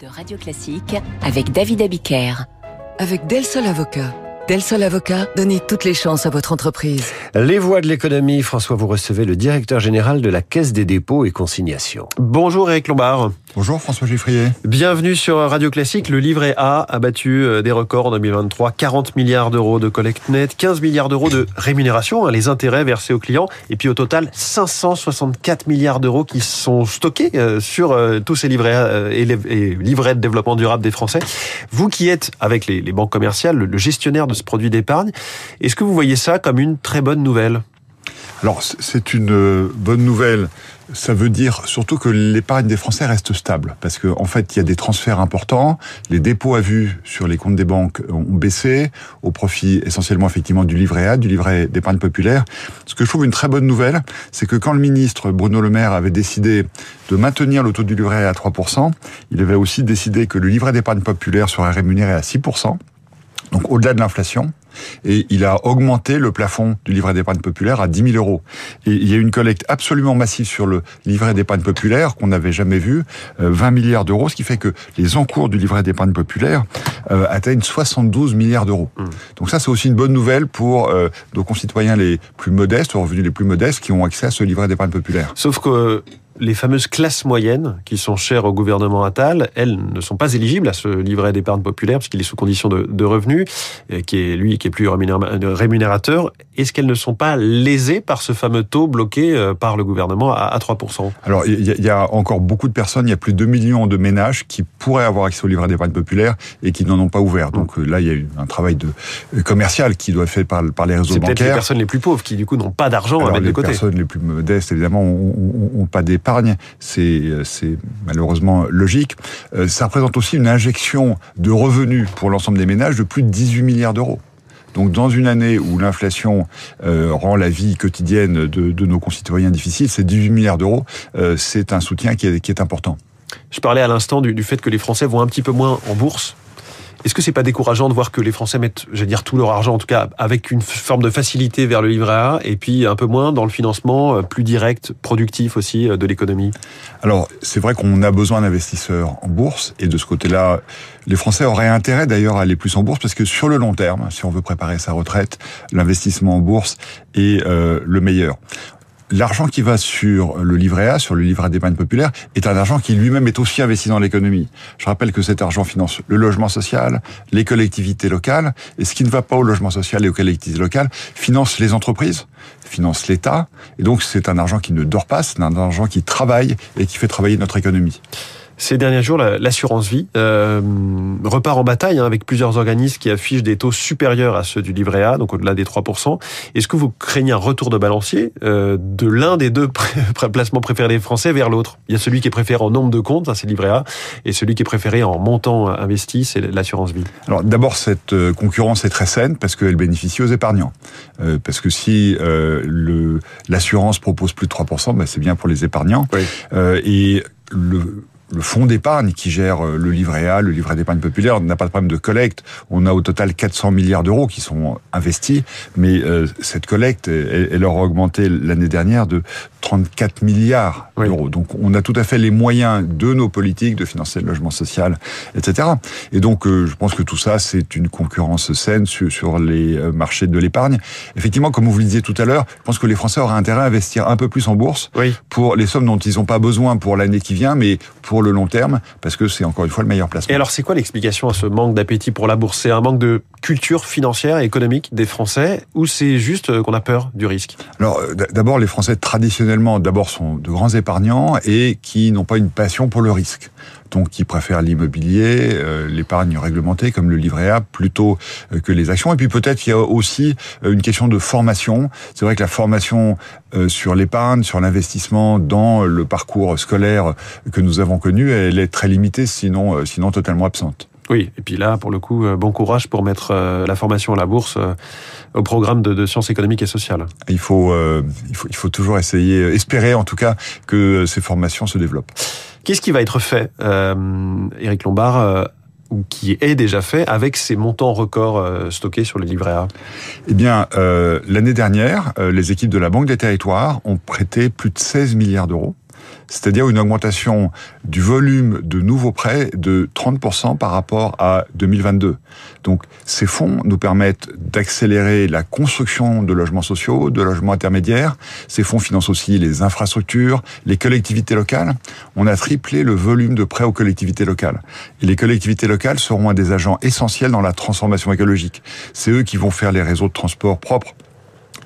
de Radio Classique avec David Abiker. Avec Del Sol Avocat. Del Sol Avocat, donnez toutes les chances à votre entreprise. Les voix de l'économie, François, vous recevez le directeur général de la Caisse des dépôts et consignations. Bonjour Eric Lombard. Bonjour François Giffrier. Bienvenue sur Radio Classique. Le livret A a battu euh, des records en 2023. 40 milliards d'euros de collecte nette, 15 milliards d'euros de rémunération, hein, les intérêts versés aux clients, et puis au total 564 milliards d'euros qui sont stockés euh, sur euh, tous ces livrets A et livrets de développement durable des Français. Vous qui êtes avec les banques commerciales, le gestionnaire de ce produit d'épargne. Est-ce que vous voyez ça comme une très bonne nouvelle? Alors c'est une euh, bonne nouvelle. Ça veut dire surtout que l'épargne des Français reste stable, parce qu'en en fait il y a des transferts importants. Les dépôts à vue sur les comptes des banques ont baissé au profit essentiellement effectivement du livret A, du livret d'épargne populaire. Ce que je trouve une très bonne nouvelle, c'est que quand le ministre Bruno Le Maire avait décidé de maintenir le taux du livret A à 3%, il avait aussi décidé que le livret d'épargne populaire serait rémunéré à 6% donc au-delà de l'inflation. Et il a augmenté le plafond du livret d'épargne populaire à 10 000 euros. Et il y a une collecte absolument massive sur le livret d'épargne populaire qu'on n'avait jamais vu, 20 euh, milliards d'euros, ce qui fait que les encours du livret d'épargne populaire euh, atteignent 72 milliards d'euros. Mmh. Donc ça, c'est aussi une bonne nouvelle pour euh, nos concitoyens les plus modestes, aux revenus les plus modestes, qui ont accès à ce livret d'épargne populaire. Sauf que les fameuses classes moyennes qui sont chères au gouvernement Attal, elles ne sont pas éligibles à ce livret d'épargne populaire puisqu'il est sous condition de, de, revenus, qui est lui qui est plus rémunérateur. Est-ce qu'elles ne sont pas lésées par ce fameux taux bloqué euh, par le gouvernement à 3% Alors il y, a encore beaucoup de personnes, il y a plus de 2 millions de ménages qui pourraient avoir accès au livret d'épargne populaire et qui n'en ont pas ouvert. Donc euh, là il y a eu un travail de euh, commercial qui doit être fait par, par les réseaux bancaires. C'est peut-être les personnes les plus pauvres qui du coup n'ont pas d'argent à mettre de côté. Les personnes les plus modestes évidemment n'ont pas d'épargne c'est malheureusement logique. Euh, ça représente aussi une injection de revenus pour l'ensemble des ménages de plus de 18 milliards d'euros. Donc dans une année où l'inflation euh, rend la vie quotidienne de, nos concitoyens difficile, ces 18 milliards d'euros, euh, c'est un soutien qui est, important. Je parlais à l'instant du, fait que les Français vont un petit peu moins en bourse. Est-ce que c'est pas décourageant de voir que les Français mettent, j'allais dire, tout leur argent, en tout cas, avec une forme de facilité vers le livret A, et puis un peu moins dans le financement euh, plus direct, productif aussi euh, de l'économie? Alors, c'est vrai qu'on a besoin d'investisseurs en bourse, et de ce côté-là, les Français auraient intérêt d'ailleurs à aller plus en bourse, parce que sur le long terme, si on veut préparer sa retraite, l'investissement en bourse est euh, le meilleur l'argent qui va sur le livret A, sur le livret d'épargne populaire, est un argent qui lui-même est aussi investi dans l'économie. Je rappelle que cet argent finance le logement social, les collectivités locales, et ce qui ne va pas au logement social et aux collectivités locales finance les entreprises, finance l'État, et donc c'est un argent qui ne dort pas, c'est un argent qui travaille et qui fait travailler notre économie. Ces derniers jours, l'assurance vie euh, repart en bataille hein, avec plusieurs organismes qui affichent des taux supérieurs à ceux du livret A, donc au-delà des 3%. Est-ce que vous craignez un retour de balancier euh, de l'un des deux placements préférés des Français vers l'autre? Il y a celui qui est préféré en nombre de comptes, hein, c'est le livret A, et celui qui est préféré en montant investi, c'est l'assurance vie. Alors d'abord, cette euh, concurrence est très saine parce qu'elle bénéficie aux épargnants. Euh, parce que si l'assurance propose plus de 3%, bah, c'est bien pour les épargnants. Oui. Et le le fonds d'épargne qui gère euh, le livret A, le livret d'épargne populaire, n'a pas de problème de collecte. On a au total 400 milliards d'euros qui sont investis, mais euh, cette collecte, elle, elle aura augmenté l'année dernière de 34 milliards d'euros. Donc on a tout à fait les moyens de nos politiques de financer le logement social, etc. Et donc euh, je pense que tout ça, c'est une concurrence saine sur, sur les marchés de l'épargne. Effectivement, comme vous le disiez tout à l'heure, je pense que les Français auraient intérêt à investir un peu plus en bourse pour les sommes dont ils n'ont pas besoin pour l'année qui vient, mais pour le long terme, parce que c'est encore une fois le meilleur placement. Et alors, c'est quoi l'explication à ce manque d'appétit pour la bourse? C'est un manque de culture financière et économique des Français, ou c'est juste euh, qu'on a peur du risque? Alors, euh, d'abord, les Français traditionnellement, d'abord, sont de grands épargnants et qui n'ont pas une passion pour le risque donc qui préfèrent l'immobilier, euh, l'épargne réglementée comme le livret A plutôt euh, que les actions. Et puis peut-être qu'il y a aussi euh, une question de formation. C'est vrai que la formation sur l'épargne, sur l'investissement dans le parcours scolaire que nous avons connu, elle est très limitée, sinon, sinon totalement absente. Oui, et puis là, pour le coup, bon courage pour mettre la formation à la bourse au programme de, sciences économiques et sociales. Il faut, il faut, il faut toujours essayer, espérer en tout cas que ces formations se développent. Qu'est-ce qui va être fait, euh, Éric Lombard euh, ou qui est déjà fait avec ces montants records euh, stockés sur les livrets A? Eh bien, l'année dernière, les équipes de la Banque des Territoires ont prêté plus de 16 milliards d'euros c'est-à-dire une augmentation du volume de nouveaux prêts de 30% par rapport à 2022. Donc ces fonds nous permettent d'accélérer la construction de logements sociaux, de logements intermédiaires. Ces fonds financent aussi les infrastructures, les collectivités locales. On a triplé le volume de prêts aux collectivités locales. Et les collectivités locales seront un des agents essentiels dans la transformation écologique. C'est eux qui vont faire les réseaux de transport propres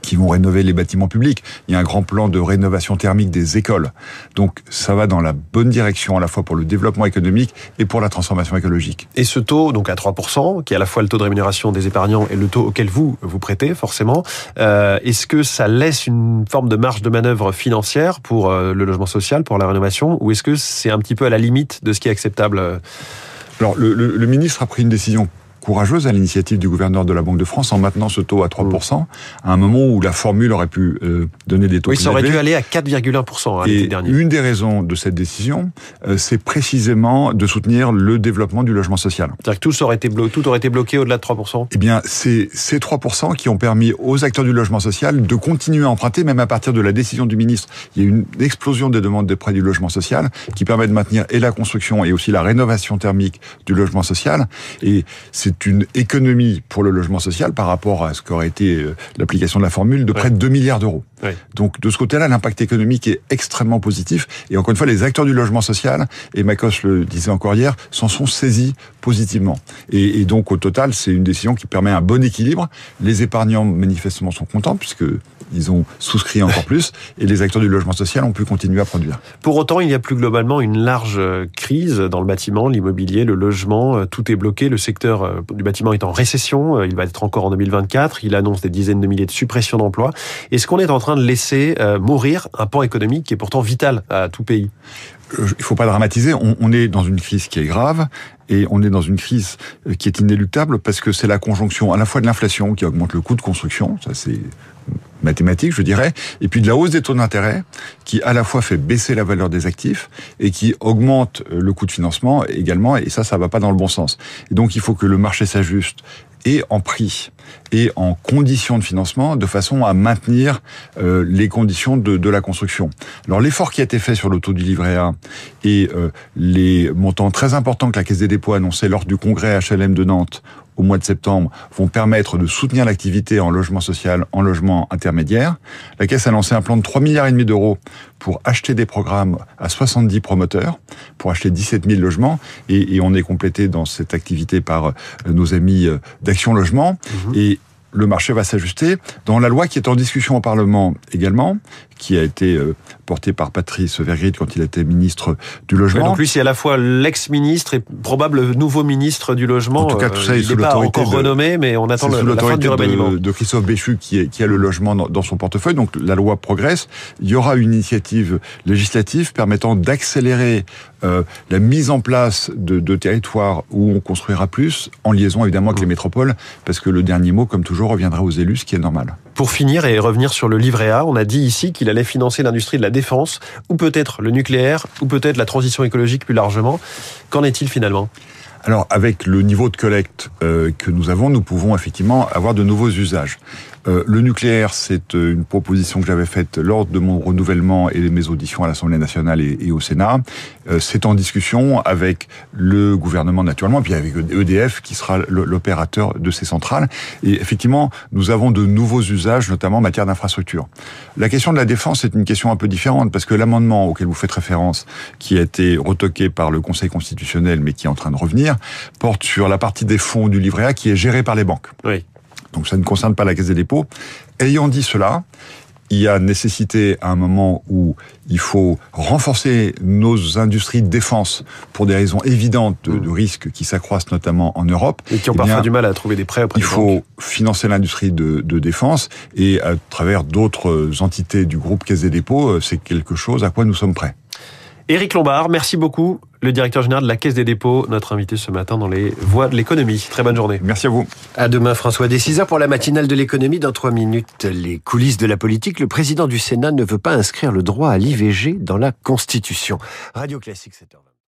qui vont rénover les bâtiments publics. Il y a un grand plan de rénovation thermique des écoles. Donc ça va dans la bonne direction à la fois pour le développement économique et pour la transformation écologique. Et ce taux, donc à 3%, qui est à la fois le taux de rémunération des épargnants et le taux auquel vous vous prêtez forcément, euh, est-ce que ça laisse une forme de marge de manœuvre financière pour euh, le logement social, pour la rénovation, ou est-ce que c'est un petit peu à la limite de ce qui est acceptable alors, le, le, le, ministre a pris une décision courageuse à l'initiative du gouverneur de la Banque de France en maintenant ce taux à 3%, à un moment où la formule aurait pu euh, donner des taux oui, plus ça aurait élevés. dû aller à 4,1% hein, l'été dernier. une des raisons de cette décision, euh, c'est précisément de soutenir le développement du logement social. C'est-à-dire que tout aurait été, blo tout aurait été bloqué au-delà de 3%. Eh bien, c'est ces 3% qui ont permis aux acteurs du logement social de continuer à emprunter, même à partir de la décision du ministre. Il y a eu une explosion des demandes de prêts du logement social qui permet de maintenir et la construction et aussi la rénovation thermique du logement social. Et c'est une économie pour le logement social par rapport à ce qu'aurait été euh, l'application de la formule de près Ouais. de 2 milliards d'euros. Ouais. Donc de ce côté-là, l'impact économique est extrêmement positif. Et encore une fois, les acteurs du logement social, et Macos le disait encore hier, s'en sont saisis positivement. Et, et donc au total, c'est une décision qui permet un bon équilibre. Les épargnants manifestement sont contents puisque ils ont souscrit encore plus, et les acteurs du logement social ont pu continuer à produire. Pour autant, il y a plus globalement une large euh, crise dans le bâtiment, l'immobilier, le logement, euh, tout est bloqué. Le secteur du bâtiment est en récession, euh, il va être encore en 2024. Il annonce des dizaines de milliers de suppressions d'emplois. Est-ce qu'on est en train de laisser euh, mourir un pan économique qui est pourtant vital à tout pays? Euh, il faut pas dramatiser. On, on est dans une crise qui est grave et on est dans une crise euh, qui est inéluctable parce que c'est la conjonction à la fois de l'inflation qui augmente le coût de construction, ça c'est mathématique, je dirais, et puis de la hausse des taux d'intérêt qui à la fois fait baisser la valeur des actifs et qui augmente le coût de financement également, et ça, ça va pas dans le bon sens. Et donc il faut que le marché s'ajuste et en prix et en conditions de financement de façon à maintenir euh, les conditions de, la construction. Alors l'effort qui a été fait sur le taux du livret A et euh, les montants très importants que la Caisse des dépôts a lors du congrès HLM de Nantes au mois de septembre vont permettre de soutenir l'activité en logement social, en logement intermédiaire. La Caisse a lancé un plan de 3 milliards et demi d'euros pour acheter des programmes à 70 promoteurs, pour acheter 17 000 logements, et, et on est complété dans cette activité par euh, nos amis euh, d'Action Logement. Et le marché va s'ajuster. Dans la loi qui est en discussion au Parlement également, qui a été euh, portée par Patrice Vergrit quand il était ministre du Ouais, Logement. Donc lui, c'est à la fois l'ex-ministre et probable nouveau ministre du logement. En tout cas, tout ça est il sous n'est pas l'autorité encore de- renommé, mais on attend le- sous la fin du remaniement. de, de Christophe Béchu qui, est, qui a le logement dans, dans son portefeuille. Donc la loi progresse. Il y aura une initiative législative permettant d'accélérer euh, la mise en place de, de territoires où on construira plus, en liaison évidemment avec les métropoles, parce que le dernier mot, comme toujours, reviendra aux élus, ce qui est normal. Pour finir et revenir sur le livret A, on a dit ici qu'il allait financer l'industrie de la défense, ou peut-être le nucléaire, ou peut-être la transition écologique plus largement. Qu'en est-il finalement? Alors, avec le niveau de collecte euh, que nous avons, nous pouvons effectivement avoir de nouveaux usages. Euh, le nucléaire, c'est euh, une proposition que j'avais faite lors de mon renouvellement et de mes auditions à l'Assemblée nationale et, et au Sénat. Euh, c'est en discussion avec le gouvernement naturellement, puis avec EDF qui sera l'opérateur de ces centrales. Et effectivement, nous avons de nouveaux usages, notamment en matière d'infrastructure. La question de la défense est une question un peu différente parce que l'amendement auquel vous faites référence, qui a été retoqué par le Conseil constitutionnel mais qui est en train de revenir, porte sur la partie des fonds du livret A qui est gérée par les banques. Oui. Donc ça ne concerne pas la Caisse des dépôts. Ayant dit cela, il y a nécessité à un moment où il faut renforcer nos industries de défense pour des raisons évidentes de, de risques qui s'accroissent notamment en Europe. Et qui ont Eh parfois du mal à trouver des prêts auprès il faut financer l'industrie de, de défense et à travers d'autres entités du groupe Caisse des dépôts, euh, c'est quelque chose à quoi nous sommes prêts. Éric Lombard, merci beaucoup, le directeur général de la Caisse des dépôts, notre invité ce matin dans les voies de l'économie. Très bonne journée. Merci à vous. À demain, François. Dès 6 heures pour la matinale de l'économie. Dans 3 minutes, les coulisses de la politique. Le président du Sénat ne veut pas inscrire le droit à l'IVG dans la Constitution. Radio Classique, 7h20.